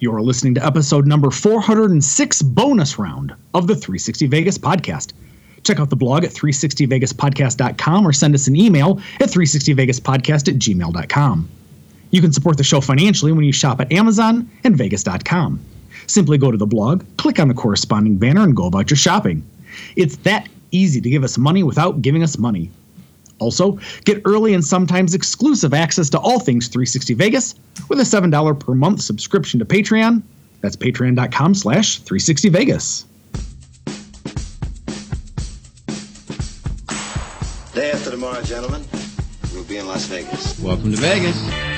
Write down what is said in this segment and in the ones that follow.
You're listening to episode number 406 bonus round of the 360 Vegas podcast. Check out the blog at 360vegaspodcast.com or send us an email at 360vegaspodcast at gmail.com. You can support the show financially when you shop at Amazon and Vegas.com. Simply go to the blog, click on the corresponding banner, and go about your shopping. It's that easy to give us money without giving us money. Also, get early and sometimes exclusive access to all things 360 Vegas with a $7 per month subscription to Patreon. That's patreon.com slash 360 Vegas. Day after tomorrow, gentlemen, we'll be in Las Vegas. Welcome to Vegas.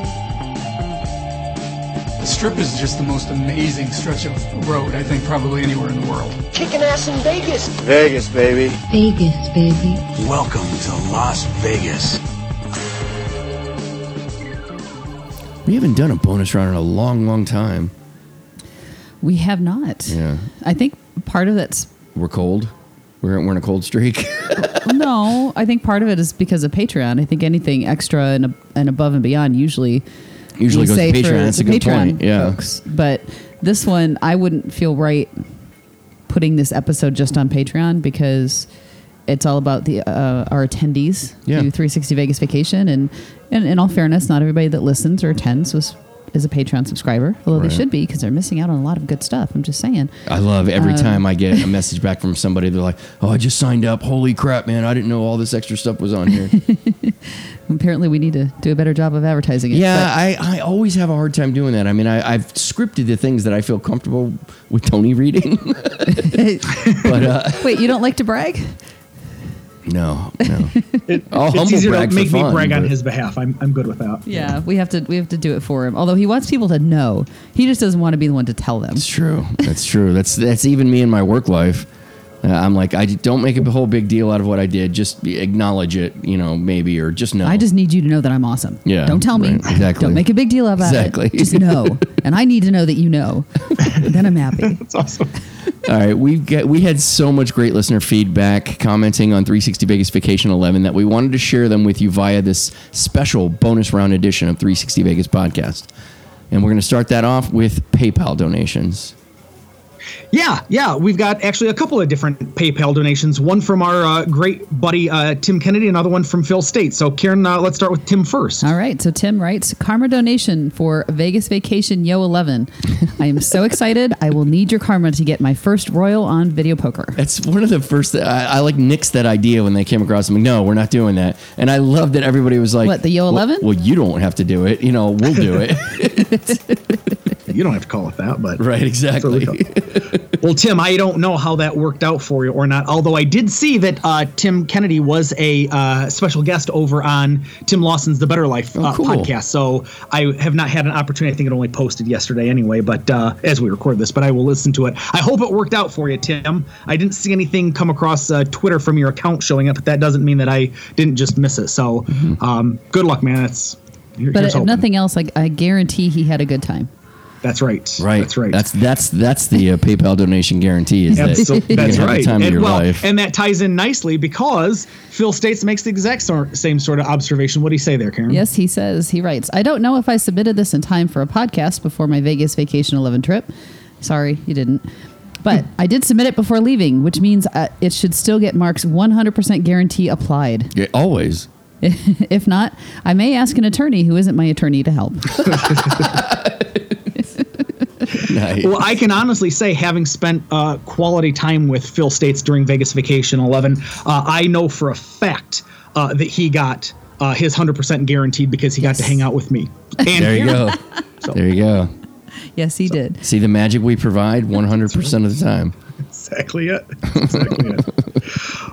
The strip is just the most amazing stretch of road, I think, probably anywhere in the world. Kicking ass in Vegas. Vegas, baby. Vegas, baby. Welcome to Las Vegas. We haven't done a bonus round in a long, long time. We have not. Yeah. I think part of that's We're cold. We're, we're in a cold streak. no. I think part of it is because of Patreon. I think anything extra and, and above and beyond usually Usually goes to Patreon. for That's a good Patreon point. Yeah. folks. But this one, I wouldn't feel right putting this episode just on Patreon because it's all about the uh, our attendees Yeah. to 360 Vegas Vacation, and, and in all fairness, not everybody that listens or attends was is a Patreon subscriber, although Right. they should be because they're missing out on a lot of good stuff. I'm just saying. I love every Um, time I get a message back from somebody. They're like, "Oh, I just signed up. Holy crap, man! I didn't know all this extra stuff was on here." Apparently, we need to do a better job of advertising it. yeah, I, I always have a hard time doing that. I mean, I, I've scripted the things that I feel comfortable with Tony reading, but uh, wait, you don't like to brag? No, no. It, I'll it's humble easier brag to for make me brag on his behalf. I'm, I'm good with that. Yeah, we have to we have to do it for him. Although he wants people to know, he just doesn't want to be the one to tell them. It's true. That's true. That's that's even me in my work life. Uh, I'm like, I don't make a whole big deal out of what I did. Just acknowledge it, you know, maybe or just know. I just need you to know that I'm awesome. Yeah, Don't tell me. exactly. Don't make a big deal about Exactly. it. Just know. and I need to know that you know. then I'm happy. That's awesome. All right, we get we had so much great listener feedback commenting on 360 Vegas Vacation 11 that we wanted to share them with you via this special bonus round edition of 360 Vegas podcast. And we're going to start that off with PayPal donations. Yeah, yeah. We've got actually a couple of different PayPal donations. One from our uh, great buddy uh, Tim Kennedy, another one from Phil State. So, Karen, uh, let's start with Tim first. All right. So Tim writes Karma donation for Vegas Vacation Yo 11. I am so excited. I will need your karma to get my first Royal on video poker. That's one of the first. I, I like nixed that idea when they came across. I'm like, no, we're not doing that. And I love that everybody was like, What, the Yo "Well- 11? Well, you don't have to do it. You know, we'll do it. You don't have to call it that, but right, exactly. Well, Tim, I don't know how that worked out for you or not. Although I did see that uh, Tim Kennedy was a uh, special guest over on Tim Lawson's The Better Life uh, Oh, cool. podcast. So I have not had an opportunity. I think it only posted yesterday anyway, but uh, as we record this, but I will listen to it. I hope it worked out for you, Tim. I didn't see anything come across uh, Twitter from your account showing up, but that doesn't mean that I didn't just miss it. So um, good luck, man. That's But if nothing else, like I guarantee he had a good time. That's right. Right. That's right. That's that's that's the uh, PayPal donation guarantee. Is that Absol- you that's right. the time of and, your well, life. and that ties in nicely because Phil States makes the exact sor- same sort of observation. What do you say there, Karen? Yes, he says, he writes, I don't know if I submitted this in time for a podcast before my Vegas Vacation 11 trip. Sorry, you didn't. But I did submit it before leaving, which means uh, it should still get Mark's 100% guarantee applied. Yeah, always. if not, I may ask an attorney who isn't my attorney to help. Nice. Well, I can honestly say, having spent uh, quality time with Phil States during Vegas Vacation 11, uh, I know for a fact uh, that he got uh, his 100% guaranteed because he got to hang out with me. And there you go. So- There you go. yes, he did. See the magic we provide 100% of the time. exactly it. Exactly it.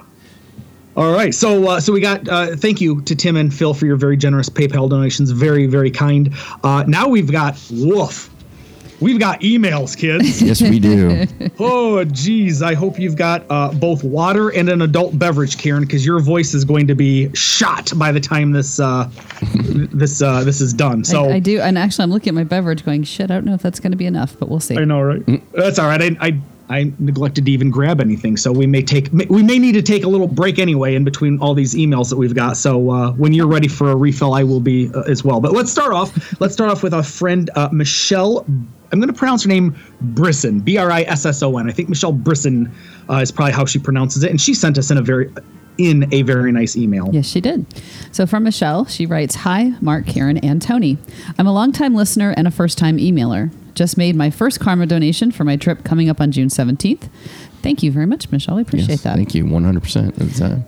All right. So uh, so we got uh, thank you to Tim and Phil for your very generous PayPal donations. Very very kind. Uh, now we've got woof. We've got emails, kids. Yes, we do. oh, geez. I hope you've got uh, both water and an adult beverage, Karen, because your voice is going to be shot by the time this uh, this uh, this is done. So I, I do, and actually, I'm looking at my beverage, going, "Shit, I don't know if that's going to be enough, but we'll see." I know, right? That's all right. I, I I neglected to even grab anything, so we may take we may need to take a little break anyway in between all these emails that we've got. So uh, when you're ready for a refill, I will be uh, as well. But let's start off. Let's start off with our friend uh, Michelle. I'm going to pronounce her name Brisson, B R I S S O N. I think Michelle Brisson uh, is probably how she pronounces it, and she sent us in a very in a very nice email. Yes, she did. So from Michelle, she writes Hi, Mark, Karen, and Tony. I'm a longtime listener and a first time emailer. Just made my first karma donation for my trip coming up on June 17th. Thank you very much, Michelle. I appreciate Yes, that. Thank you, 100% of the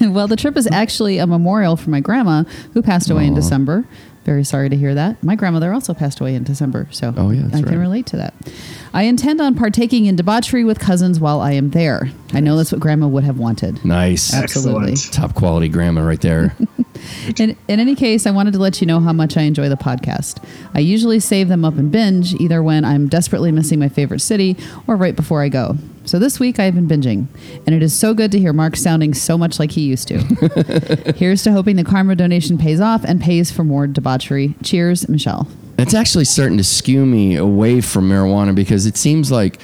time. well, the trip is actually a memorial for my grandma who passed away in December. Very sorry to hear that. My grandmother also passed away in December, so Oh, yeah, I can relate to that. I intend on partaking in debauchery with cousins while I am there. I know that's what grandma would have wanted. Nice. Absolutely. Excellent. Top quality grandma right there. In, in any case, I wanted to let you know how much I enjoy the podcast. I usually save them up and binge, either when I'm desperately missing my favorite city or right before I go. So this week I've been binging, and it is so good to hear Mark sounding so much like he used to. Here's to hoping the karma donation pays off and pays for more debauchery. Cheers, Michelle. it's actually starting to skew me away from marijuana because it seems like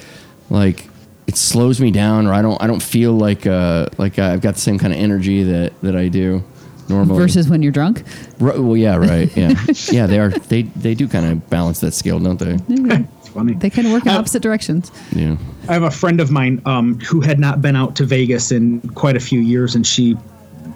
like it slows me down or I don't I don't feel like uh like I've got the same kind of energy that that I do normally. Versus when you're drunk. Ri- well, yeah, right, yeah, yeah. They are they they do kind of balance that scale, don't they? It's funny. They kind of work in Uh, opposite directions. Yeah. I have a friend of mine um, who had not been out to Vegas in quite a few years, and she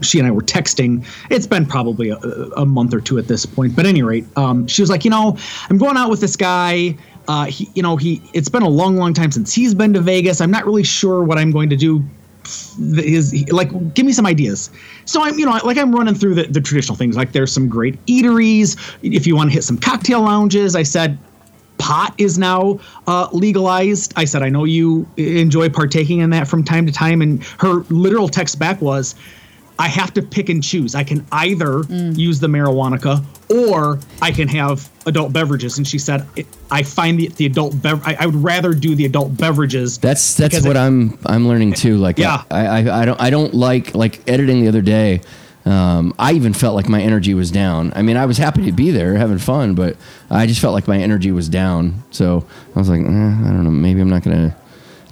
she and I were texting. It's been probably a, a month or two at this point, but at any rate, um, she was like, you know, I'm going out with this guy. Uh, he, you know, he. It's been a long, long time since he's been to Vegas. I'm not really sure what I'm going to do. Is like, give me some ideas. So I'm, you know, like I'm running through the, the traditional things. Like there's some great eateries. If you want to hit some cocktail lounges, I said pot is now uh, legalized. I said, I know you enjoy partaking in that from time to time. And her literal text back was, I have to pick and choose. I can either use the marijuana or I can have adult beverages. And she said, I find the, the adult bev- I, I would rather do the adult beverages. That's that's what it- I'm I'm learning too. Like Yeah. I, I I don't I don't like like editing the other day. Um, I even felt like my energy was down. I mean, I was happy to be there, having fun, but I just felt like my energy was down. So I was like, eh, I don't know, maybe I'm not gonna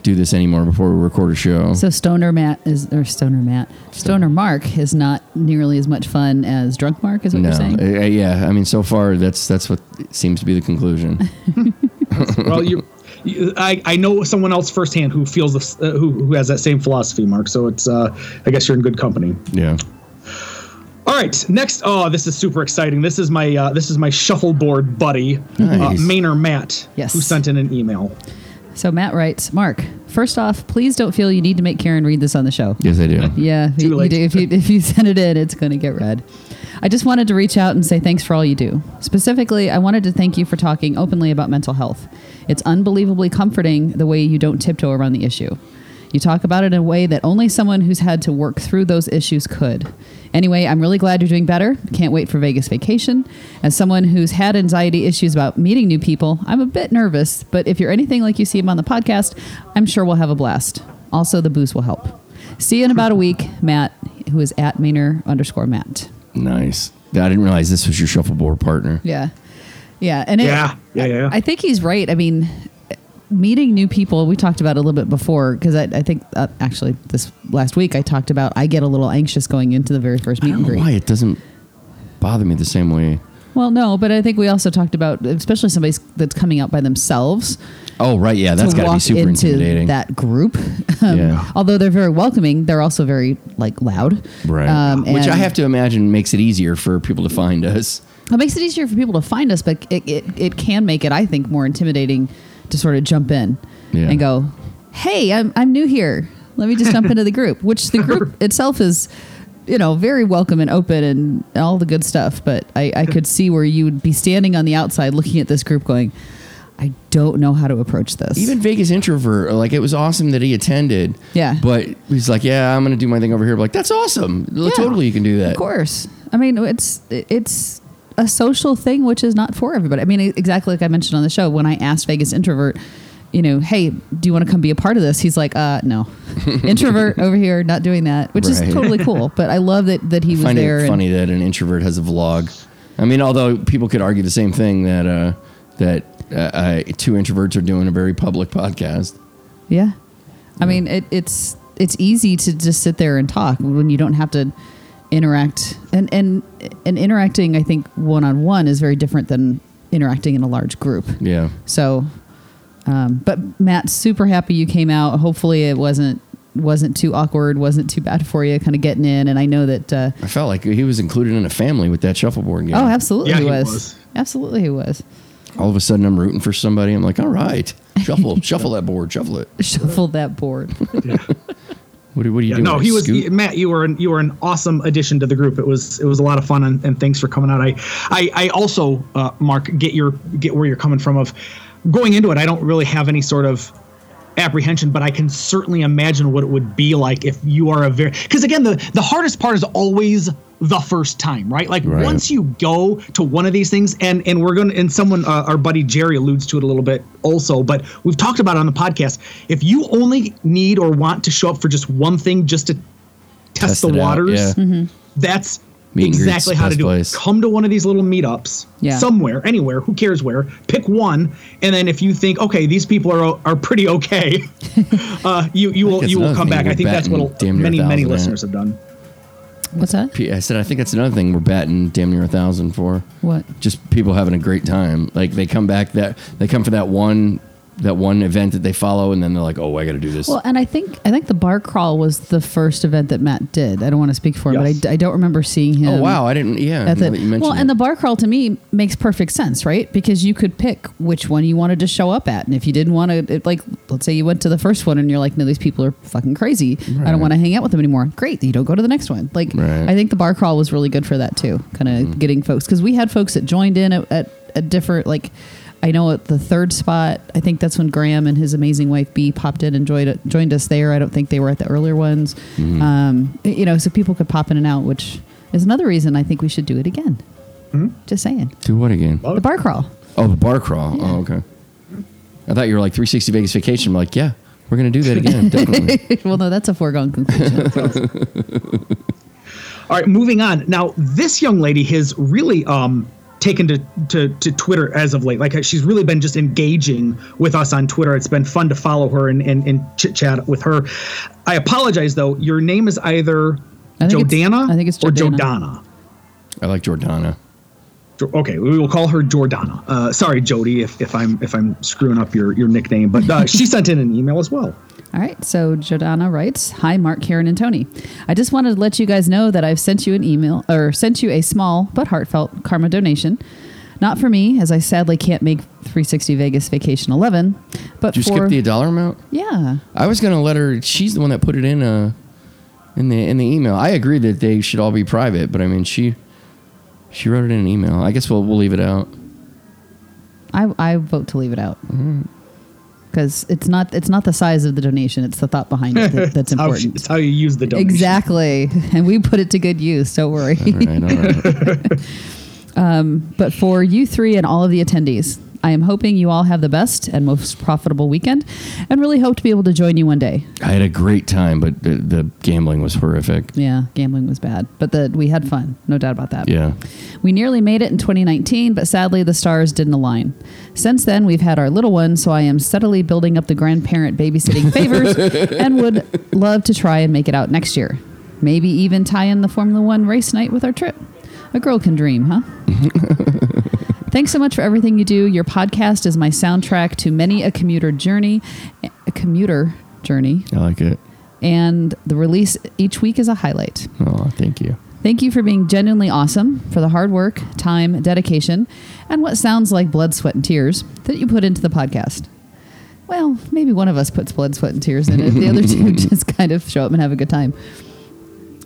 do this anymore before we record a show. So Stoner Matt is, or Stoner Matt, Stoner Mark is not nearly as much fun as Drunk Mark, is what no, you're saying? uh, yeah. I mean, so far that's that's what seems to be the conclusion. well, you, you, I, I know someone else firsthand who feels this, uh, who, who has that same philosophy, Mark. So it's, uh, I guess you're in good company. yeah. All right, next. Oh, this is super exciting. This is my uh, this is my shuffleboard buddy, uh, Nice. Maynard Matt, Yes. who sent in an email. So Matt writes, Mark, first off, please don't feel you need to make Karen read this on the show. Yes, I do. Yeah, you, you late. do. If you if you send it in, it's going to get read. I just wanted to reach out and say thanks for all you do. Specifically, I wanted to thank you for talking openly about mental health. It's unbelievably comforting the way you don't tiptoe around the issue. You talk about it in a way that only someone who's had to work through those issues could. Anyway, I'm really glad you're doing better. Can't wait for Vegas vacation. As someone who's had anxiety issues about meeting new people, I'm a bit nervous, but if you're anything like you see him on the podcast, I'm sure we'll have a blast. Also, the booze will help. See you in about a week, Matt, who is at Maynard underscore Matt. Nice. I didn't realize this was your shuffleboard partner. Yeah. Yeah. And it, Yeah, yeah, yeah. I think he's right. I mean, meeting new people, we talked about a little bit before, because I, I think uh, actually this last week I talked about I get a little anxious going into the very first I meet don't and know greet. why it doesn't bother me the same way. Well, no, but I think we also talked about, especially somebody that's coming out by themselves. Oh, right. Yeah, that's got to be super into intimidating. that group. Um, Yeah. Although they're very welcoming, they're also very like loud. Right. Um, Which I have to imagine makes it easier for people to find us. It makes it easier for people to find us, but it, it, it can make it, I think, more intimidating to sort of jump in Yeah. and go, hey, I'm, I'm new here. Let me just jump into the group, which the group itself is, you know, very welcome and open and all the good stuff. But I, I could see where you would be standing on the outside looking at this group going, I don't know how to approach this. Even Vegas introvert, like it was awesome that he attended. Yeah. But he's like, yeah, I'm going to do my thing over here. like, that's awesome. Yeah, Totally, you can do that. Of course. I mean, it's it's a social thing, which is not for everybody. I mean, exactly like I mentioned on the show when I asked Vegas introvert, you know, hey, do you want to come be a part of this? He's like, uh, no, introvert over here, not doing that, which Right. is totally cool. But I love that that he was find there. it funny that an introvert has a vlog. I mean, although people could argue the same thing that uh, that uh, uh, two introverts are doing a very public podcast. Yeah. I mean, it, it's it's easy to just sit there and talk when you don't have to interact. And and and interacting, I think one on one is very different than interacting in a large group. Yeah. So, um, but Matt, super happy you came out. Hopefully, it wasn't wasn't too awkward, wasn't too bad for you, kind of getting in. And I know that. Uh, I felt like he was included in a family with that shuffleboard game. Oh, absolutely, Yeah, he, he was. was. Absolutely, he was. All of a sudden, I'm rooting for somebody. I'm like, all right, shuffle, shuffle that board, shuffle it. shuffle that board. What, are- what are you Yeah, doing? no, he was Scoot? Matt. You were an, you were an awesome addition to the group. It was it was a lot of fun, and, and thanks for coming out. I I, I also uh, Mark get your get where you're coming from. Of going into it, I don't really have any sort of apprehension, but I can certainly imagine what it would be like if you are a very because again the the hardest part is always the first time, right? Like Right. once you go to one of these things, and and we're gonna and someone uh, our buddy Jerry alludes to it a little bit also, but we've talked about it on the podcast. If you only need or want to show up for just one thing, just to test, Test the it out, waters, yeah. that's Meet and greets, exactly how to do place. it. Come to one of these little meetups, Yeah. somewhere, anywhere, who cares where. Pick one, and then if you think, okay, these people are are pretty okay, uh, you you will you will come thing back. we're I think that's what damn many many listeners have done. What's that? I said, I think that's another thing we're batting damn near a thousand for. What? Just people having a great time. Like they come back that they come for that one that one event that they follow, and then they're like, oh, I got to do this. Well, and I think I think the bar crawl was the first event that Matt did. I don't want to speak for him, Yes. but I, I don't remember seeing him. oh wow, I didn't. Yeah, At now the, that you mentioned well, and the bar crawl to me makes perfect sense, right? Because you could pick which one you wanted to show up at, and if you didn't want to, like, let's say you went to the first one and you're like, no, these people are fucking crazy. I don't want to hang out with them anymore. Great, you don't go to the next one. Like, Right. I think the bar crawl was really good for that too, kind of Mm-hmm. getting folks because we had folks that joined in at, at, at different like. I know at the third spot, I think that's when Graham and his amazing wife B popped in and joined joined us there. I don't think they were at the earlier ones. Mm-hmm. Um, you know, so people could pop in and out, which is another reason I think we should do it again. Just saying. do what again? The bar crawl. Oh, the bar crawl. Oh, okay. I thought you were like 360 Vegas Vacation. I'm like, yeah, we're gonna do that again, definitely. well, no, that's a foregone conclusion. All right, moving on. Now, this young lady has really um, taken to, to, to Twitter as of late. Like, she's really been just engaging with us on Twitter. It's been fun to follow her and, and, and chit chat with her. I apologize, though. Your name is either I think Jordana I think it's or Jordana. Jordana. I like Jordana. Okay, we will call her Jordana. Uh, sorry, Jody, if, if I'm if I'm screwing up your, your nickname, but uh, she sent in an email as well. All right. So Jordana writes, "Hi, Mark, Karen, and Tony. I just wanted to let you guys know that I've sent you an email or sent you a small but heartfelt karma donation." Not for me, as I sadly can't make 360 Vegas Vacation 11, but Did you for skip the dollar amount? yeah, I was gonna let her. She's the one that put it in uh in the in the email. I agree that they should all be private, but I mean she she wrote it in an email. I guess we'll we'll leave it out. I, I vote to leave it out. Because it's not it's not the size of the donation; it's the thought behind it that, that's It's how, important. it's how you use the donation. Exactly, and we put it to good use. Don't worry. All right, all right. Um, but for you three and all of the attendees, I am hoping you all have the best and most profitable weekend and really hope to be able to join you one day. I had a great time, but the, the gambling was horrific. Yeah, gambling was bad, but the, we had fun. No doubt about that. Yeah. We nearly made it in 2019, but sadly the stars didn't align. Since then, we've had our little one, so I am steadily building up the grandparent babysitting favors and would love to try and make it out next year. Maybe even tie in the Formula One race night with our trip. A girl can dream, huh? Thanks so much for everything you do. Your podcast is my soundtrack to many a commuter journey, a commuter journey, I like it. and the release each week is a highlight. Oh, thank you. Thank you for being genuinely awesome, for the hard work, time, dedication, and what sounds like blood, sweat, and tears that you put into the podcast. Well, maybe one of us puts blood, sweat, and tears in it. The other two just kind of show up and have a good time.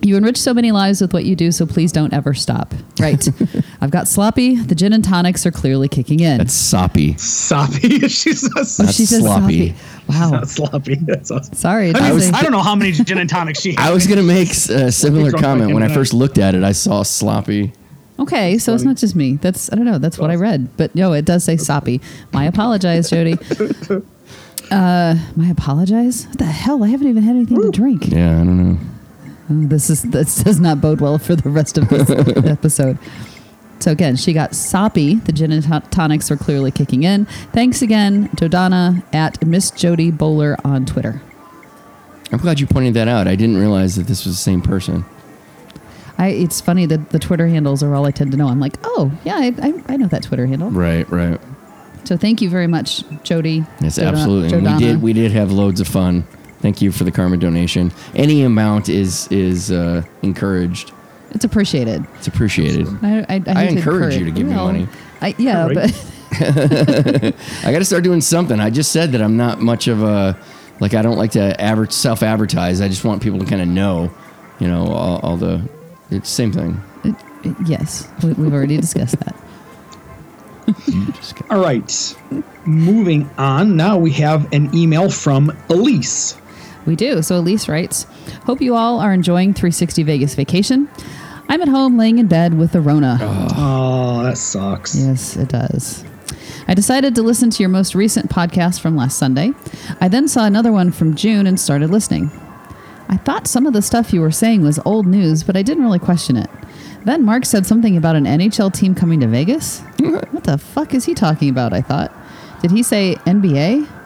You enrich so many lives with what you do, so please don't ever stop. Right. I've got sloppy. The gin and tonics are clearly kicking in. That's soppy. Soppy. she says That's she says sloppy. Wow. not sloppy. That's awesome. Sorry. I, I, mean, I don't know how many gin and tonics she has. I was gonna make s- a similar comment when I first looked at it. I saw sloppy. Okay, so it's not just me. That's I don't know. That's what I read, but no, it does say soppy. My apologize, Jody. Uh, my apologize. What the hell? I haven't even had anything to drink. Yeah, I don't know. This is this does not bode well for the rest of this episode. So again, she got soppy. The gin and to- tonics are clearly kicking in. Thanks again, Jordana at Miss Jody Bowler on Twitter. I'm glad you pointed that out. I didn't realize that this was the same person. I, it's funny that the Twitter handles are all I tend to know. I'm like, oh yeah, I, I, I know that Twitter handle. Right, right. So thank you very much, Jody. Yes, absolutely. We did we did have loads of fun. Thank you for the karma donation. Any amount is is uh, encouraged. It's appreciated. It's appreciated. I, I, I, I hate encourage you to give me money. I, yeah, Right. but I got to start doing something. I just said that I'm not much of a like I don't like to average self advertise. I just want people to kind of know, you know, all, all the it's same thing. it, it- yes, we, we've already discussed that. All right. Moving on. Now we have an email from Elise. We do. So Elise writes, "Hope you all are enjoying 360 Vegas vacation. I'm at home laying in bed with the Rona. Oh, that sucks. Yes, it does. I decided to listen to your most recent podcast from last Sunday. I then saw another one from June and started listening. I thought some of the stuff you were saying was old news, but I didn't really question it. Then Mark said something about an NHL team coming to Vegas. what the fuck is he talking about? I thought. Did he say NBA?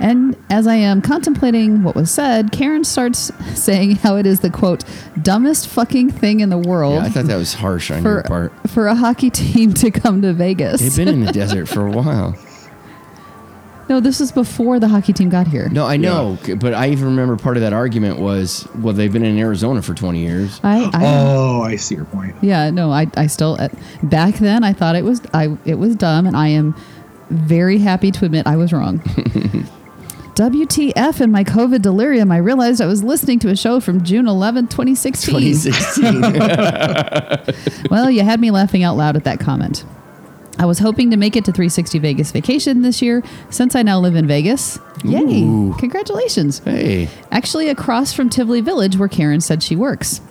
And as I am contemplating what was said, Karen starts saying how it is the quote, dumbest fucking thing in the world Yeah, I thought that was harsh on your for, part. for a hockey team to come to Vegas. They've been in the desert for a while. No, this is before the hockey team got here. No, I know, c- but I even remember part of that argument was well, they've been in Arizona for 20 years. I, I Oh, I see your point. yeah, no, I, I still uh, back then I thought it was I it was dumb, and I am very happy to admit I was wrong. WTF in my COVID delirium, I realized I was listening to a show from June 11, 2016. 2016. Well, you had me laughing out loud at that comment. I was hoping to make it to 360 Vegas vacation this year since I now live in Vegas. Yay! Ooh. Congratulations. hey, Actually, across from Tivoli Village, where Karen said she works.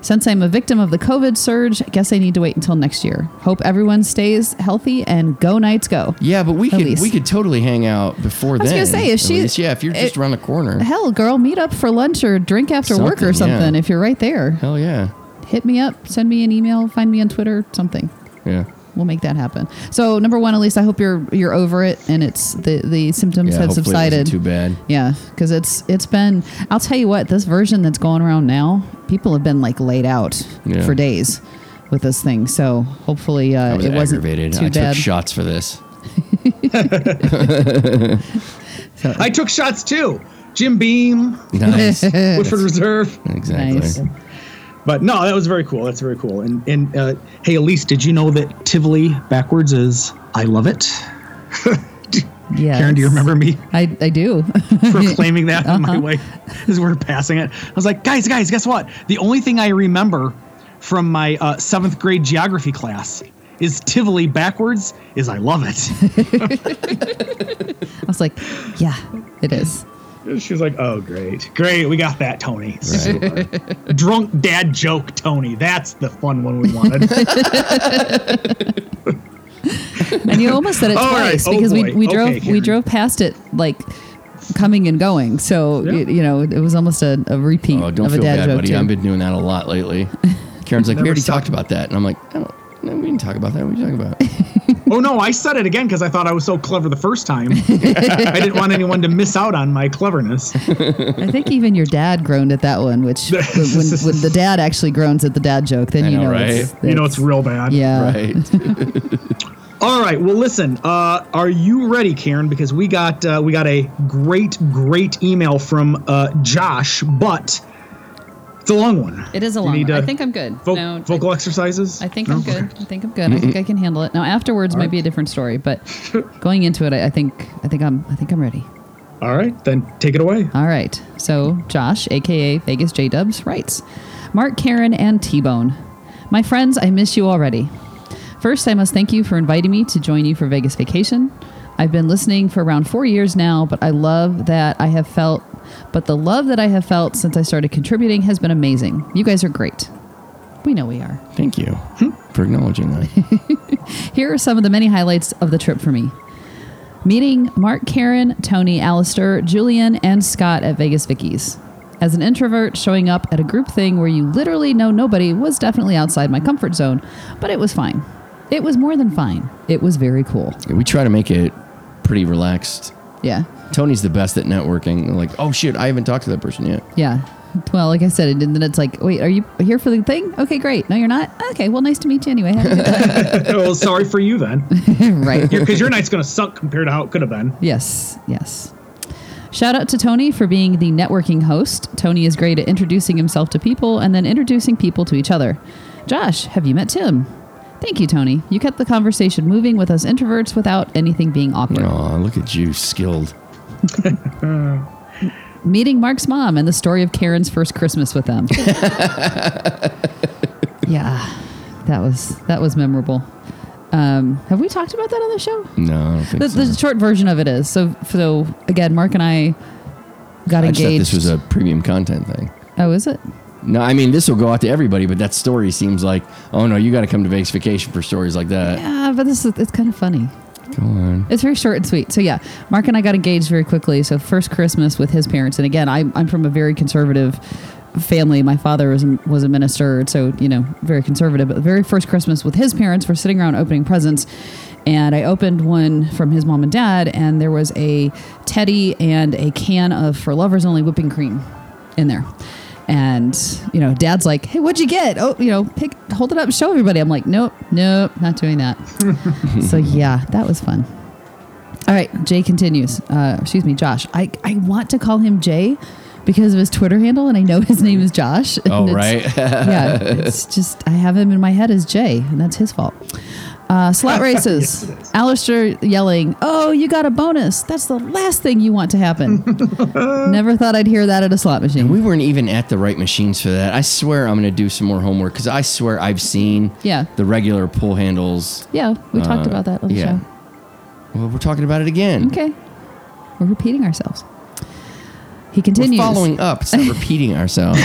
Since I'm a victim of the COVID surge, I guess I need to wait until next year. Hope everyone stays healthy and go Knights go. yeah, but we could we could totally hang out before I was then. gonna say, if she- yeah, if you're just it- around the corner, Hell, girl, meet up for lunch or drink after work or Something, yeah. something if you're right there. hell yeah, Hit me up, send me an email, find me on Twitter, something. yeah. We'll make that happen. So number one, Elise, I hope you're you're over it and it's the the symptoms Yeah, have hopefully it subsided. wasn't too bad. Yeah, because it's it's been. I'll tell you what, this version that's going around now, people have been like laid out Yeah. for days with this thing. So hopefully uh, was it wasn't aggravated. too I bad. took shots for this. I took shots too. Jim Beam, Nice, Woodford Reserve. exactly. Nice. But no, that was very cool. That's very cool. And and uh, hey, Elise, did you know that Tivoli backwards is I love it? Yeah, Karen, do you remember me I I do. proclaiming that on my Uh-huh. way as we're passing it? I was like, guys, guys, guess what? The only thing I remember from my uh, seventh grade geography class is Tivoli backwards is I love it. I was like, yeah, it is. She was like, "Oh, great, great, we got that, Tony. Super. Drunk dad joke, Tony. That's the fun one we wanted." And you almost said it All right. twice Oh, because we boy. we drove Okay, we drove past it like coming and going. So Yeah. you, you know it was almost a, a repeat Oh, don't of a dad bad, joke buddy. too. I've been doing that a lot lately. Karen's like, we already stop. talked about that, and I'm like, I don't. No, we didn't talk about that. What are you talking about? oh no, I said it again because I thought I was so clever the first time. I didn't want anyone to miss out on my cleverness. I think even your dad groaned at that one, which when, when, when the dad actually groans at the dad joke, then I you know, know, right? it's, You know, it's real bad. yeah. right. All right. Well, listen. Uh, are you ready, Karen? Because we got uh, we got a great, great email from uh, Josh, but it's a long one. It is a long. need, one. I think I'm good. Vo- no, vocal exercises. I think No? I'm good. Okay. I think I'm good. I mm-hmm. think I can handle it. Now afterwards might be a different story, but going into it, I, I think I think I'm I think I'm ready. All right, then take it away. All right. So, Josh, aka Vegas J Dubs, writes Mark, Karen, and T Bone. My friends, I miss you already. First, I must thank you for inviting me to join you for Vegas vacation. I've been listening for around four years now, but I love that I have felt, but the love that I have felt since I started contributing has been amazing. You guys are great. We know we are. Thank you hmm? for acknowledging that. Here are some of the many highlights of the trip for me. Meeting Mark, Karen, Tony, Alistair, Julian, and Scott at Vegas Vicky's. As an introvert, showing up at a group thing where you literally know nobody was definitely outside my comfort zone, but it was fine. It was more than fine. It was very cool. we try to make it pretty relaxed. Yeah. Tony's the best at networking. Like, oh shit, I haven't talked to that person yet. Yeah. Well, like I said, and then it's like, wait, are you here for the thing? Okay, great. No, you're not. Okay, well, nice to meet you anyway. Have a good day. well, sorry for you then, right. because your night's gonna suck compared to how it could have been. Yes, yes. Shout out to Tony for being the networking host. Tony is great at introducing himself to people and then introducing people to each other. Josh, have you met Tim? Thank you, Tony. You kept the conversation moving with us introverts without anything being awkward. Oh, look at you, skilled. Meeting Mark's mom and the story of Karen's first Christmas with them. yeah, that was that was memorable. Um, have we talked about that on the show? No, I don't think The, so. the short version of it is so. So again, Mark and I got I engaged. this was a premium content thing. oh, is it? No, I mean this will go out to everybody, but that story seems like, oh no, you got to come to Vegas vacation for stories like that. Yeah, but this is it's kind of funny. It's very short and sweet. So yeah, Mark and I got engaged very quickly. So first Christmas with his parents, and again, I, I'm from a very conservative family. My father was a, was a minister, so you know, very conservative. But the very first Christmas with his parents, we're sitting around opening presents, and I opened one from his mom and dad, and there was a teddy and a can of for lovers only whipping cream in there. And you know, Dad's like, "Hey, what'd you get? Oh, you know, pick, hold it up, and show everybody." I'm like, "Nope, nope, not doing that." so yeah, that was fun. All right, Jay continues. Uh, excuse me, Josh. I, I want to call him Jay because of his Twitter handle, and I know his name is Josh. Oh, right. yeah, it's just I have him in my head as Jay, and that's his fault. Uh, slot races. Yes. Alistair yelling, "Oh, you got a bonus! That's the last thing you want to happen." Never thought I'd hear that at a slot machine. We weren't even at the right machines for that. I swear I'm going to do some more homework because I swear I've seen Yeah. the regular pull handles. yeah, we talked Uh, about that on the yeah. show. Well, we're talking about it again. Okay, we're repeating ourselves. He We're continues. following up, it's not repeating ourselves.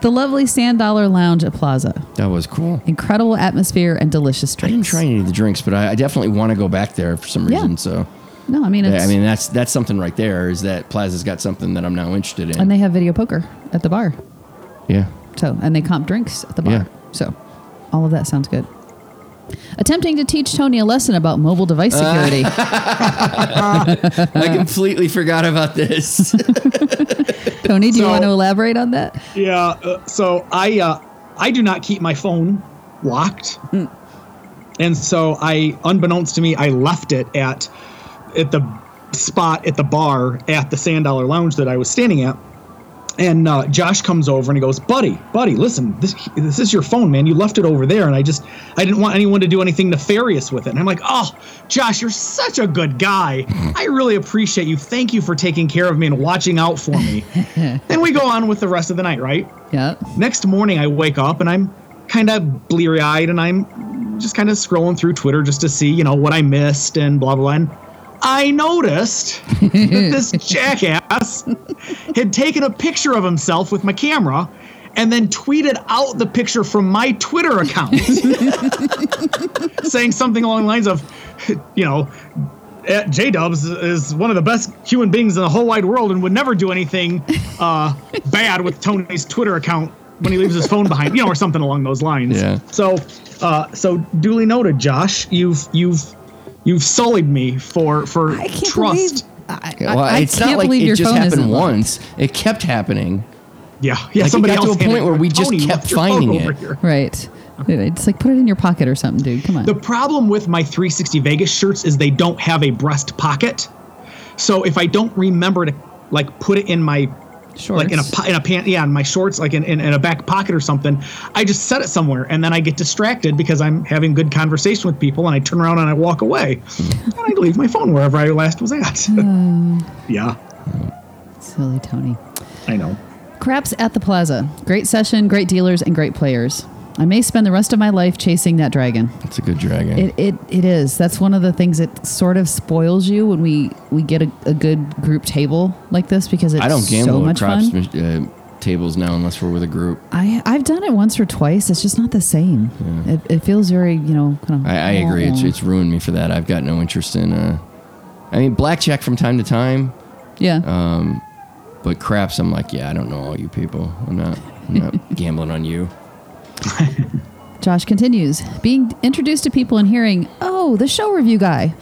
The lovely Sand Dollar Lounge at Plaza. That was cool. Incredible atmosphere and delicious drinks. I didn't try any of the drinks, but I, I definitely want to go back there for some Yeah. reason. So, No, I mean yeah, I mean that's that's something right there. Is that Plaza's got something that I'm now interested in? and they have video poker at the bar. yeah, So, and they comp drinks at the bar. Yeah. So, all of that sounds good. Attempting to teach Tony a lesson about mobile device Uh. security. I completely forgot about this. Tony, do you want to elaborate on that? Yeah. Uh, so I uh, I do not keep my phone locked, and so I, unbeknownst to me, I left it at at the spot at the bar at the Sand Dollar Lounge that I was standing at. And uh, Josh comes over and he goes, "Buddy, buddy, listen, this this is your phone, man. You left it over there, and I just I didn't want anyone to do anything nefarious with it." And I'm like, "Oh, Josh, you're such a good guy. I really appreciate you. Thank you for taking care of me and watching out for me." and we go on with the rest of the night, right? Yeah. Next morning, I wake up and I'm kind of bleary eyed and I'm just kind of scrolling through Twitter just to see, you know, what I missed and blah, blah, blah. And I noticed that this jackass had taken a picture of himself with my camera and then tweeted out the picture from my Twitter account saying something along the lines of, you know, J Dubs is one of the best human beings in the whole wide world and would never do anything uh, bad with Tony's Twitter account when he leaves his phone behind, you know, or something along those lines. Yeah. So, uh, so duly noted, Josh. You've you've you've sullied me for for I can't trust. believe. I, well, I, I it's can't not like believe it your just phone isn't happened locked. once. It kept happening. Yeah, yeah. Like, it somebody got to else a point where it. we just Tony, kept your phone finding over it. here. Right. It's like put it in your pocket or something, dude. Come on. The problem with my 360 Vegas shirts is they don't have a breast pocket. So if I don't remember to like put it in my like in a in a pant, yeah, in my shorts, like in, in, in a back pocket or something. I just set it somewhere, and then I get distracted because I'm having good conversation with people, and I turn around and I walk away, and I leave my phone wherever I last was at. Hmm. yeah, Silly Tony. I know. Craps at the Plaza. Great session, great dealers, and great players. I may spend the rest of my life chasing that dragon. It's a good dragon. It, it, it is. That's one of the things that sort of spoils you when we, we get a, a good group table like this because it's I don't gamble so at much craps fun. uh, tables now unless we're with a group. I, I've done it once or twice. It's just not the same. It, it feels very, you know, kind of. I, I agree. It's, it's ruined me for that. I've got no interest in. Uh, I mean, blackjack from time to time, yeah. Um, but craps. I'm like, yeah, I don't know all you people. I'm not. I'm not gambling on you. Josh continues being introduced to people and hearing, oh, the show review guy.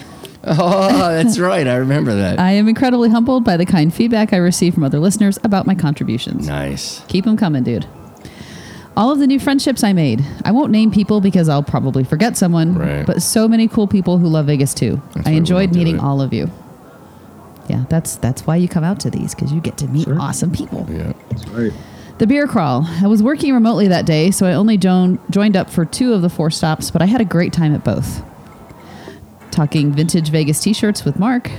Oh, that's right. I remember that. I am incredibly humbled by the kind feedback I receive from other listeners about my contributions. nice. Keep them coming, dude. All of the new friendships I made. I won't name people because I'll probably forget someone, Right. but so many cool people who love Vegas too. That's I enjoyed meeting all of you. Yeah, that's that's why you come out to these because you get to meet awesome people. Yeah. That's right. The beer crawl. I was working remotely that day, so I only joined joined up for two of the four stops, but I had a great time at both. Talking vintage Vegas t-shirts with Mark.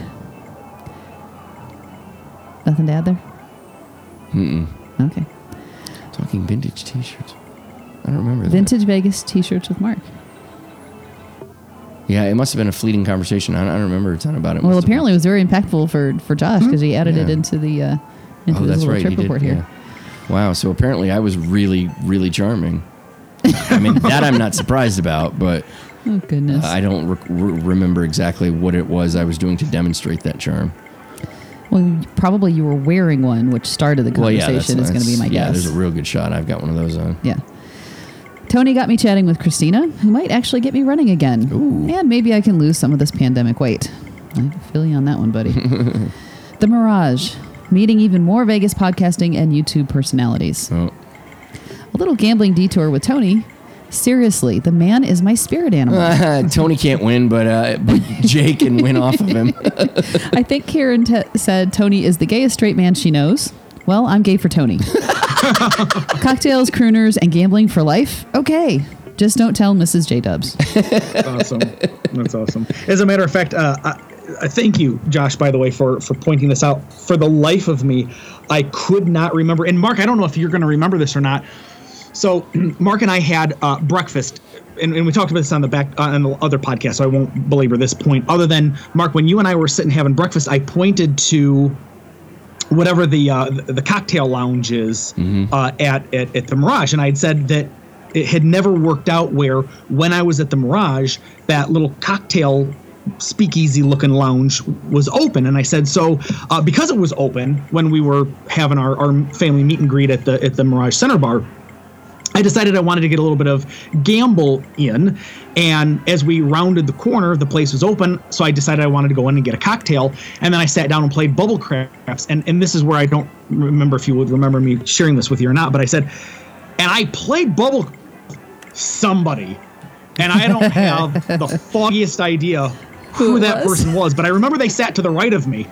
Nothing to add there. Mm-mm. Okay. Talking vintage T-shirts. I don't remember that. Vintage Vegas t-shirts with Mark. Yeah, it must have been a fleeting conversation. I don't, I don't remember a ton about it. Well, apparently it was very impactful for for Josh because he added it into the uh, into Oh, his little right. trip did, report here. yeah. Wow. So apparently I was really, really charming. I mean, that I'm not surprised about, but Oh goodness. I don't re- re- remember exactly what it was I was doing to demonstrate that charm. well, probably you were wearing one, which started the Well, yeah, conversation. is going to be my Yeah, guess. there's a real good shot. I've got one of those on. Yeah. Tony got me chatting with Christina, who might actually get me running again. Ooh. And maybe I can lose some of this pandemic weight. I feel you on that one, buddy. the Mirage, meeting even more Vegas podcasting and YouTube personalities. Oh, A little gambling detour with Tony. Seriously, the man is my spirit animal. Tony can't win, but uh, but Jay can win off of him. I think Karen t- said Tony is the gayest straight man she knows. Well, I'm gay for Tony. Cocktails, crooners, and gambling for life? Okay. Just don't tell Mrs. J Dubs. That's awesome. That's awesome. As a matter of fact, uh, I, I thank you, Josh, by the way, for for pointing this out. For the life of me, I could not remember. And Mark, I don't know if you're going to remember this or not. So, Mark and I had uh, breakfast, and, and we talked about this on the back uh, on the other podcast. So I won't belabor this point. Other than Mark, when you and I were sitting having breakfast, I pointed to whatever the uh, the cocktail lounge is uh, at, at at the Mirage, and I had said that it had never worked out where when I was at the Mirage, that little cocktail speakeasy looking lounge was open, and I said so uh, because it was open when we were having our, our family meet and greet at the at the Mirage Center Bar. I decided I wanted to get a little bit of gamble in. And as we rounded the corner, the place was open. So I decided I wanted to go in and get a cocktail. And then I sat down and played bubble craps. And, and this is where I don't remember if you would remember me sharing this with you or not, but I said, and I played bubble somebody. And I don't have the foggiest idea who, that was? person was, but I remember they sat to the right of me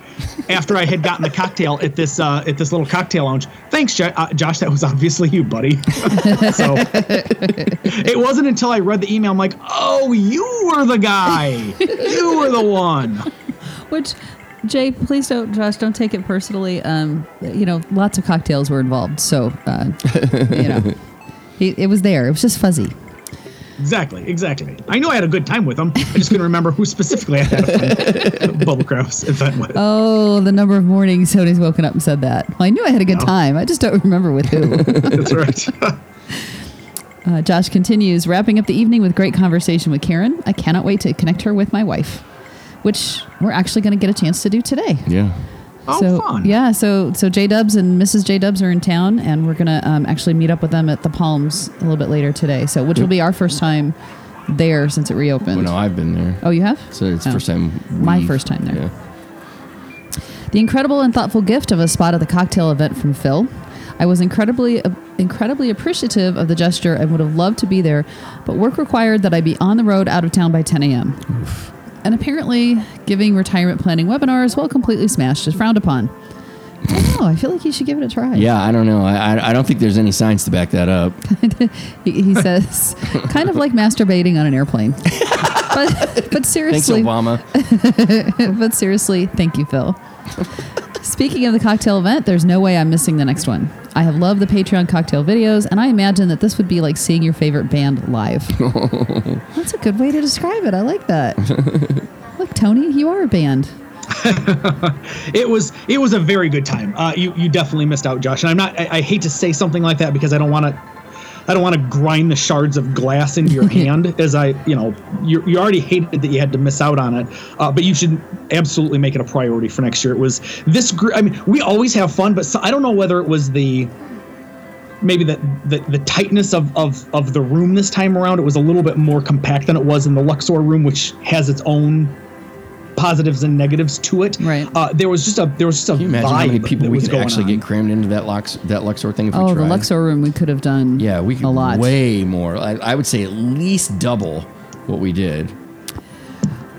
after I had gotten the cocktail at this uh, at this little cocktail lounge. Thanks, Jo- uh, Josh. That was obviously you, buddy. so it wasn't until I read the email, I'm like, oh, you were the guy. You were the one. Which, Jay, please don't, Josh, don't take it personally. Um, you know, lots of cocktails were involved. So, uh, you know, it, it was there. It was just fuzzy. Exactly, exactly. I know I had a good time with them. I just couldn't remember who specifically I had a fun bubble craps event with. Oh, the number of mornings Tony's woken up and said that. Well, I knew I had a good time. I just don't remember with who. That's right. Uh, Josh continues, wrapping up the evening with great conversation with Karen. I cannot wait to connect her with my wife, which we're actually going to get a chance to do today. Yeah. Oh, so fun. yeah, so so J Dubs and Mrs. J Dubs are in town, and we're gonna um, actually meet up with them at the Palms a little bit later today. So which will be our first time there since it reopened. Well, no, I've been there. oh, you have? So it's Oh. first time. My first time there. Yeah. The incredible and thoughtful gift of a spot at the cocktail event from Phil. I was incredibly incredibly appreciative of the gesture and would have loved to be there, but work required that I be on the road out of town by 10 a.m. And apparently, giving retirement planning webinars while completely smashed is frowned upon. know. I feel like you should give it a try. Yeah, I don't know. I, I- I don't think there's any science to back that up. He, he says, kind of like masturbating on an airplane. but but seriously. Thanks, Obama. but seriously, thank you, Phil. Speaking of the cocktail event, there's no way I'm missing the next one. I have loved the Patreon cocktail videos, and I imagine that this would be like seeing your favorite band live. That's a good way to describe it. I like that. Look, Tony, you are a band. It was it was a very good time. Uh, you you definitely missed out, Josh. And I'm not. I, I hate to say something like that because I don't want to. I don't want to grind the shards of glass into your hand as I, you know, you, you already hated that you had to miss out on it, uh, but you should absolutely make it a priority for next year. It was this group. I mean, we always have fun, but so, I don't know whether it was the maybe the, the the tightness of, of of the room this time around. It was a little bit more compact than it was in the Luxor room, which has its own positives and negatives to it. Right. Uh, there was just a there was just a Can you imagine vibe how many people we could actually on. get crammed into that Lux that Luxor thing if we Oh, tried? the Luxor room we could have done. Yeah, we could a lot. way more. I, I would say at least double what we did.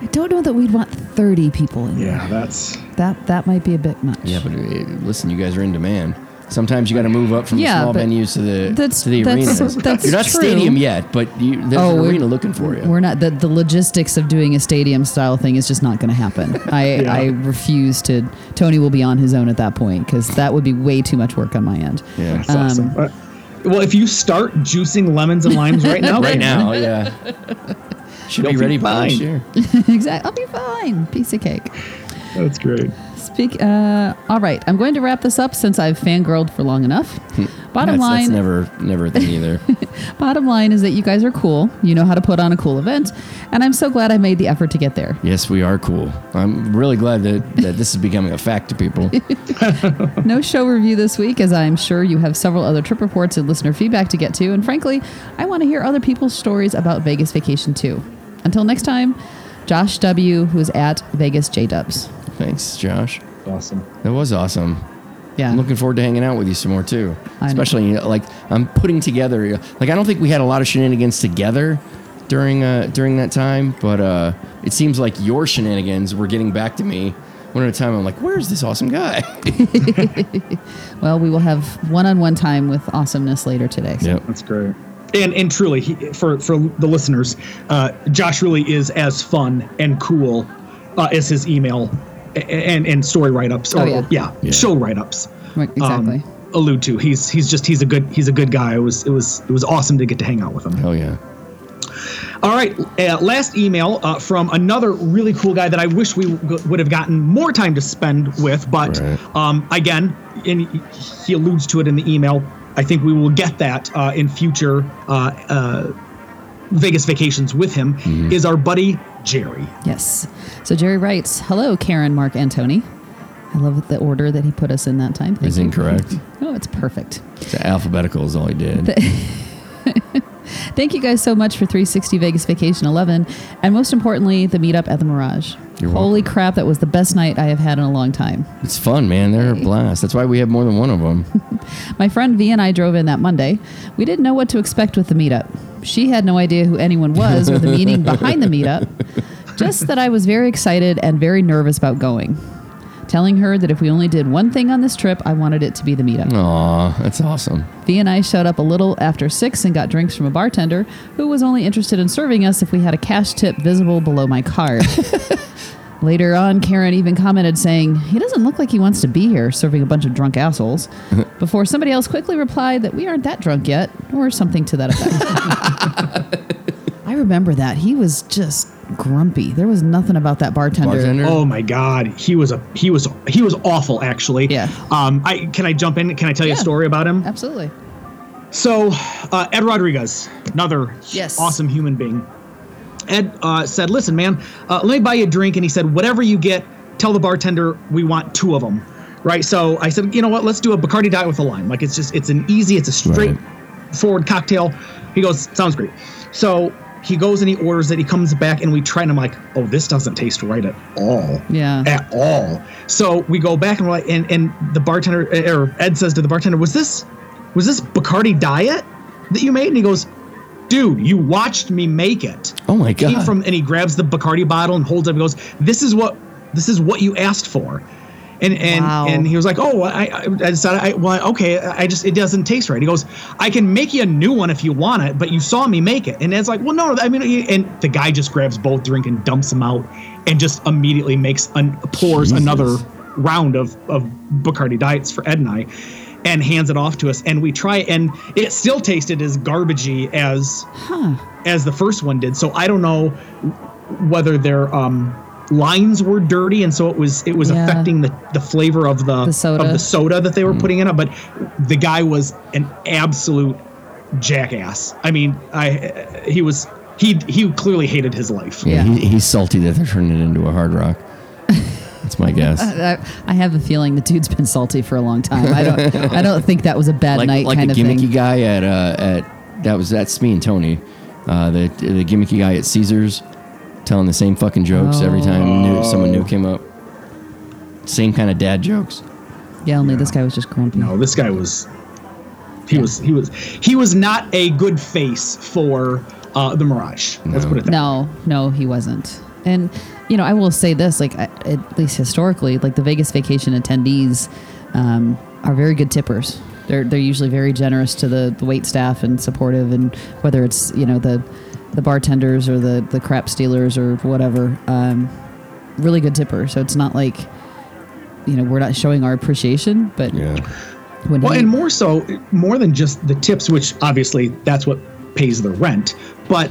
I don't know that we'd want 30 people in Yeah, that's. That that might be a bit much. Yeah, but uh, listen, you guys are in demand. Sometimes you got to move up from Yeah, the small venues to the that's- to the that's- arenas. that's You're not true. stadium yet, but you, there's Oh, an we're- arena looking for you. We're not the, the logistics of doing a stadium style thing is just not going to happen. I Yeah. I refuse to. Tony will be on his own at that point because that would be way too much work on my end. yeah, that's awesome. Uh, well, if you start juicing lemons and limes right now, right now, yeah. Should You'll be be ready by next fine. year. exactly. I'll be fine. Piece of cake. that's great. Speak. Uh, all right. I'm going to wrap this up since I've fangirled for long enough. Bottom That's, line. that's never never a thing either. Bottom line is that you guys are cool. You know how to put on a cool event, and I'm so glad I made the effort to get there. yes, we are cool. I'm really glad that, that this is becoming a fact to people. No show review this week, as I'm sure you have several other trip reports and listener feedback to get to. And frankly, I want to hear other people's stories about Vegas vacation too. Until next time, Josh W., who is at Vegas J Dubs. Thanks, Josh. Awesome. That was awesome. Yeah. I'm looking forward to hanging out with you some more too. I. Especially you know, like I'm putting together like I don't think we had a lot of shenanigans together during uh during that time, but uh it seems like your shenanigans were getting back to me one at a time. I'm like, where's this awesome guy? well, we will have one on one time with awesomeness later today. So. yep. That's great. And and truly, he, for for the listeners, uh, Josh really is as fun and cool uh, as his email a- and and story write ups or Oh, yeah. yeah, Yeah. show write ups. Right, exactly. allude to. He's he's just he's a good he's a good guy. It was it was it was awesome to get to hang out with him. Hell yeah. All right, uh, last email uh, from another really cool guy that I wish we w- would have gotten more time to spend with, but Right. um, again, and he alludes to it in the email. I think we will get that uh, in future uh, uh, Vegas vacations with him. Is our buddy Jerry? Yes. So Jerry writes, "Hello, Karen, Mark, and Tony. I love the order that he put us in that time. Thank Is you. incorrect. Oh, it's perfect. It's alphabetical is all he did. Thank you guys so much for 360 Vegas Vacation 11, and most importantly, the meetup at the Mirage. You're Holy welcome. crap, that was the best night I have had in a long time. It's fun, man. They're a blast. That's why we have more than one of them. My friend V and I drove in that Monday. We didn't know what to expect with the meetup. She had no idea who anyone was or the meaning behind the meetup, just that I was very excited and very nervous about going. Telling her that if we only did one thing on this trip, I wanted it to be the meetup. Aw, that's awesome. V and I showed up a little after six and got drinks from a bartender who was only interested in serving us if we had a cash tip visible below my card. Later on, Karen even commented saying, He doesn't look like he wants to be here serving a bunch of drunk assholes. Before somebody else quickly replied that we aren't that drunk yet, or something to that effect. I remember that. He was just grumpy. There was nothing about that bartender. Bartender? Oh my God, he was a he was he was awful actually. Yeah. Um, I can I jump in? Can I tell you a story about him? Absolutely. So, uh, Ed Rodriguez, another Yes. awesome human being. Ed uh, said, "Listen, man, uh, let me buy you a drink." And he said, "Whatever you get, tell the bartender we want two of them." Right. So I said, "You know what? Let's do a Bacardi Diet with a lime. Like it's just it's an easy, it's a straight forward cocktail." He goes, "Sounds great." So he goes and he orders it. He comes back and we try and I'm like, "Oh, this doesn't taste right at all." Yeah. At all. So we go back and we're like, and and the bartender or Ed says to the bartender, "Was this was this Bacardi Diet that you made?" And he goes, "Dude, you watched me make it." Oh my god! Came god. from and he grabs the Bacardi bottle and holds it up and goes, "This is what this is what you asked for." And and Wow. and he was like, "Oh, I I, I decided, I well, okay, I just it doesn't taste right." He goes, "I can make you a new one if you want it, but you saw me make it." And it's like, "Well, no, I mean," and the guy just grabs both drink and dumps them out, and just immediately makes an, pours Jesus. another round of of Bacardi diets for Ed and I, and hands it off to us, and we try, it, and it still tasted as garbagey as as the first one did. So I don't know whether their um, lines were dirty, and so it was it was Yeah. affecting the, the flavor of the, The soda. of the soda that they were putting in it. But the guy was an absolute jackass. I mean, I he was he he clearly hated his life. Yeah, Yeah. He, he's salty that they're turning it into a hard rock. That's my guess. I, I have a feeling the dude's been salty for a long time. I don't. I don't think that was a bad like night like kind a of gimmicky thing. guy at uh, at that was that's me and Tony, uh, the the gimmicky guy at Caesars, telling the same fucking jokes every time new, someone new came up. Same kind of dad jokes. Yeah, only this guy was just grumpy. No, this guy was he was he was he was not a good face for uh, the Mirage. Let's No. put it that. No, no, he wasn't. And you know, I will say this: like I- at least historically, like the Vegas Vacation attendees um, are very good tippers. They're they're usually very generous to the, the wait staff and supportive, and whether it's you know the the bartenders or the the craps dealers or whatever, um, really good tipper. So it's not like you know we're not showing our appreciation, but Yeah. when Well, he- and more so, more than just the tips, which obviously that's what pays the rent, but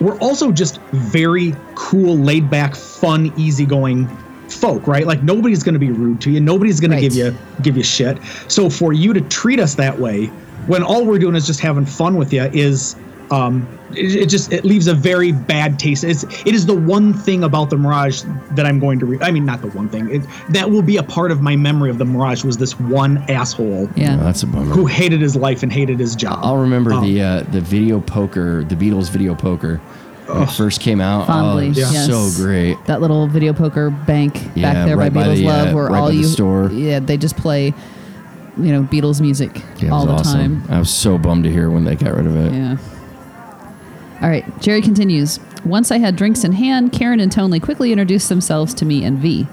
we're also just very cool, laid back, fun, easygoing folk, right? Like nobody's going to be rude to you, nobody's going Right. to give you give you shit. So for you to treat us that way, when all we're doing is just having fun with you, is um, it, it just it leaves a very bad taste. It's it is the one thing about the Mirage that I'm going to. Re- I mean, not the one thing. It, that will be a part of my memory of the Mirage was this one asshole yeah, Well, that's a bummer. who hated his life and hated his job. I'll remember Um, the uh, the video poker, the Beatles video poker, when it first came out. Fondly, oh, it was yes. so great. that little video poker bank Yeah, back there right by by Beatles the, Love, uh, where right all by the you store. yeah they just play, you know, Beatles music Yeah, all the awesome. time. I was so bummed to hear when they got rid of it. Yeah. All right, Jerry continues. Once I had drinks in hand, Karen and Tony quickly introduced themselves to me and V.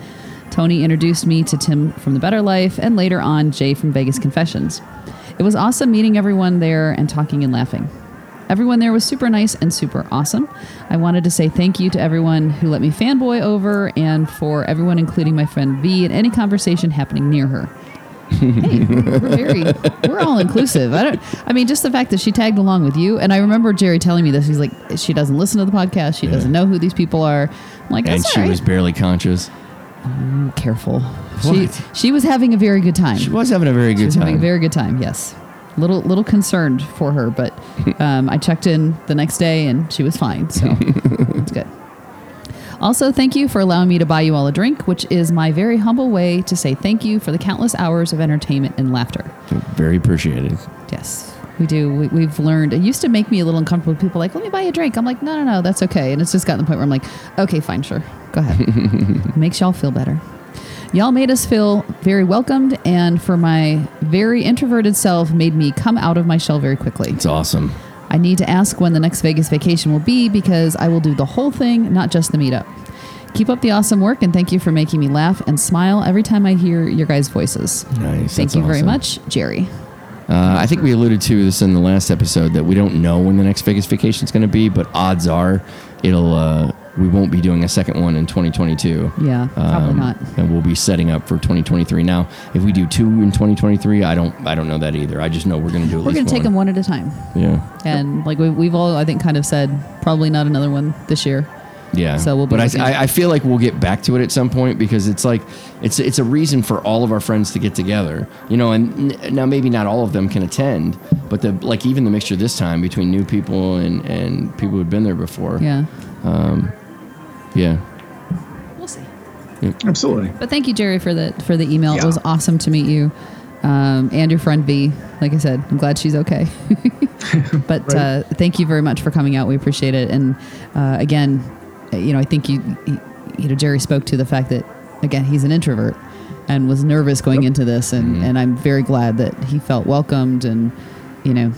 Tony introduced me to Tim from The Better Life, and later on, Jay from Vegas Confessions. It was awesome meeting everyone there and talking and laughing. Everyone there was super nice and super awesome. I wanted to say thank you to everyone who let me fanboy over and for everyone, including my friend V, and any conversation happening near her. Hey, we're very, we're all inclusive. I don't, I mean, just the fact that she tagged along with you, and I remember Jerry telling me this. He's like, she doesn't listen to the podcast. She doesn't know who these people are. I'm like, And she right. was barely conscious. careful. She, What? she was having a very good time. She was having a very She good was having a time. very good time. Yes, little little concerned for her, but um, I checked in the next day and she was fine. So it's good. Also, thank you for allowing me to buy you all a drink, which is my very humble way to say thank you for the countless hours of entertainment and laughter. very appreciated. Yes, we do. We, we've learned. It used to make me a little uncomfortable. with People like, let me buy you a drink. I'm like, no, no, no, that's okay. And it's just gotten to the point where I'm like, okay, fine, sure, go ahead. Makes y'all feel better. Y'all made us feel very welcomed, and for my very introverted self, made me come out of my shell very quickly. It's awesome. I need to ask when the next Vegas vacation will be because I will do the whole thing, not just the meetup. Keep up the awesome work, and thank you for making me laugh and smile every time I hear your guys' voices. Nice. Thank you very much, Jerry. Uh, I think we alluded to this in the last episode that we don't know when the next Vegas vacation is going to be, but odds are it'll uh, we won't be doing a second one in 2022. Yeah, probably Um, not. And we'll be setting up for 2023. Now, if we do two in 2023, I don't I don't know that either. I just know we're going to do at We're going to take them one. at a time. Yeah, And like we, we've all, I think, kind of said probably not another one this year. yeah. So we'll be but I, I I feel like we'll get back to it at some point because it's like it's it's a reason for all of our friends to get together. You know, and n- now maybe not all of them can attend, but the like even the mixture this time between new people and and people who've been there before. Yeah. Yeah. We'll see. Absolutely. But thank you, Jerry, for the for the email. It was awesome to meet you. Um, and your friend V. Like I said, I'm glad she's okay. but uh, thank you very much for coming out. We appreciate it. And uh, again, you know, I think you, you, you know, Jerry spoke to the fact that again he's an introvert and was nervous going into this, and and I'm very glad that he felt welcomed and you know.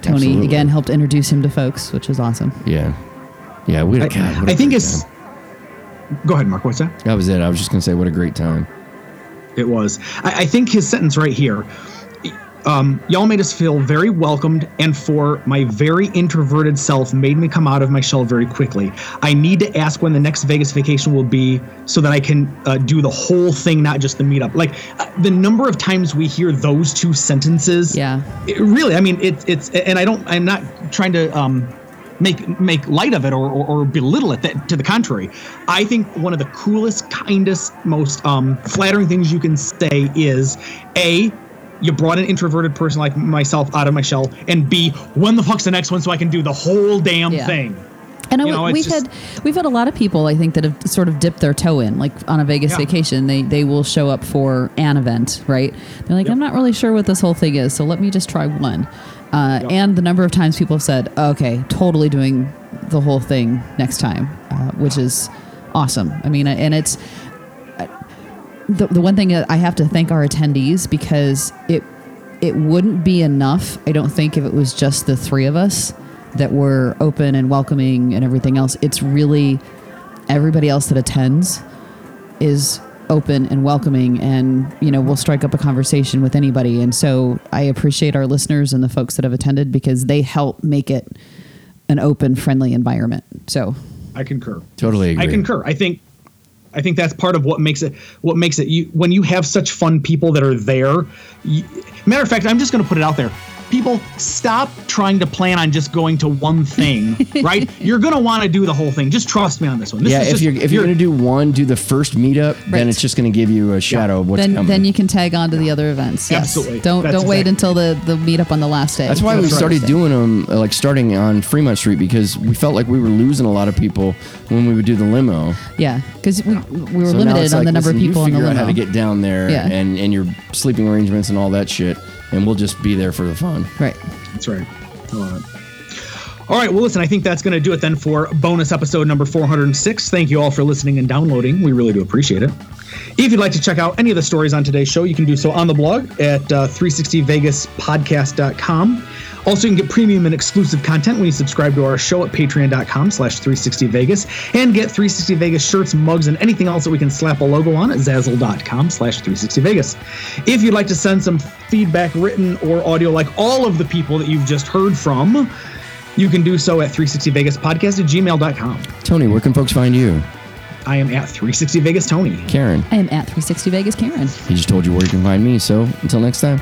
Tony Absolutely. again helped introduce him to folks, which was awesome. Yeah. Yeah. We had a, God, what a I think it's. time. Go ahead, Mark. What's that? That was it. I was just gonna say, what a great time. It was. I, I think his sentence right here. Um, y'all made us feel very welcomed, and for my very introverted self, made me come out of my shell very quickly. I need to ask when the next Vegas vacation will be, so that I can uh, do the whole thing, not just the meetup. Like uh, the number of times we hear those two sentences. Yeah. it really. I mean, it, it's, and I don't. I'm not trying to. Um, make make light of it or, or, or belittle it. That, to the contrary, I think one of the coolest, kindest, most um, flattering things you can say is a you brought an introverted person like myself out of my shell, and B, when the fuck's the next one so I can do the whole damn Yeah. thing. And I, know, we've just- had we've had a lot of people I think that have sort of dipped their toe in, like on a Vegas Yeah. vacation. They they will show up for an event, right? They're like, Yep. I'm not really sure what this whole thing is, so let me just try one. Uh, Yep. And the number of times people have said, okay, totally doing the whole thing next time, uh, which is awesome. I mean, and it's the, the one thing that I have to thank our attendees because it it wouldn't be enough. I don't think if it was just the three of us that were open and welcoming and everything else. It's really everybody else that attends is open and welcoming and you know we'll strike up a conversation with anybody and so i appreciate our listeners and the folks that have attended because they help make it an open friendly environment so I concur. Totally agree. I concur. I think I think that's part of what makes it what makes it you when you have such fun people that are there. You, matter of fact, I'm just going to put it out there. People stop trying to plan on just going to one thing, right? You're going to want to do the whole thing. Just trust me on this one. This yeah, is if just- you're if you're, gonna do one, do the first meetup, Right. then it's just gonna give you a shadow of what's then coming. then you can tag on to the other events yes Absolutely. don't That's don't wait until the the meetup on the last day That's why we That's right. started doing them, uh, like starting on Fremont Street, because we felt like we were losing a lot of people when we would do the limo. yeah because we, we were So limited on like, the number listen, of people you in the figure limo out how to get down there Yeah. and and your sleeping arrangements and all that shit, and we'll just be there for the fun. right That's right. I love it. All right. Well, listen, I think that's going to do it then for bonus episode number 406. Thank you all for listening and downloading. We really do appreciate it. If you'd like to check out any of the stories on today's show, you can do so on the blog at uh, 360vegaspodcast.com. Also, you can get premium and exclusive content when you subscribe to our show at patreon.com slash 360vegas and get 360vegas shirts, mugs, and anything else that we can slap a logo on at zazzle.com slash 360vegas. If you'd like to send some feedback, written or audio, like all of the people that you've just heard from, you can do so at 360vegaspodcast at gmail.com. Tony, where can folks find you? I am at 360vegas Tony. Karen, i am at 360 vegas karen he just told you where you can find me. So until next time.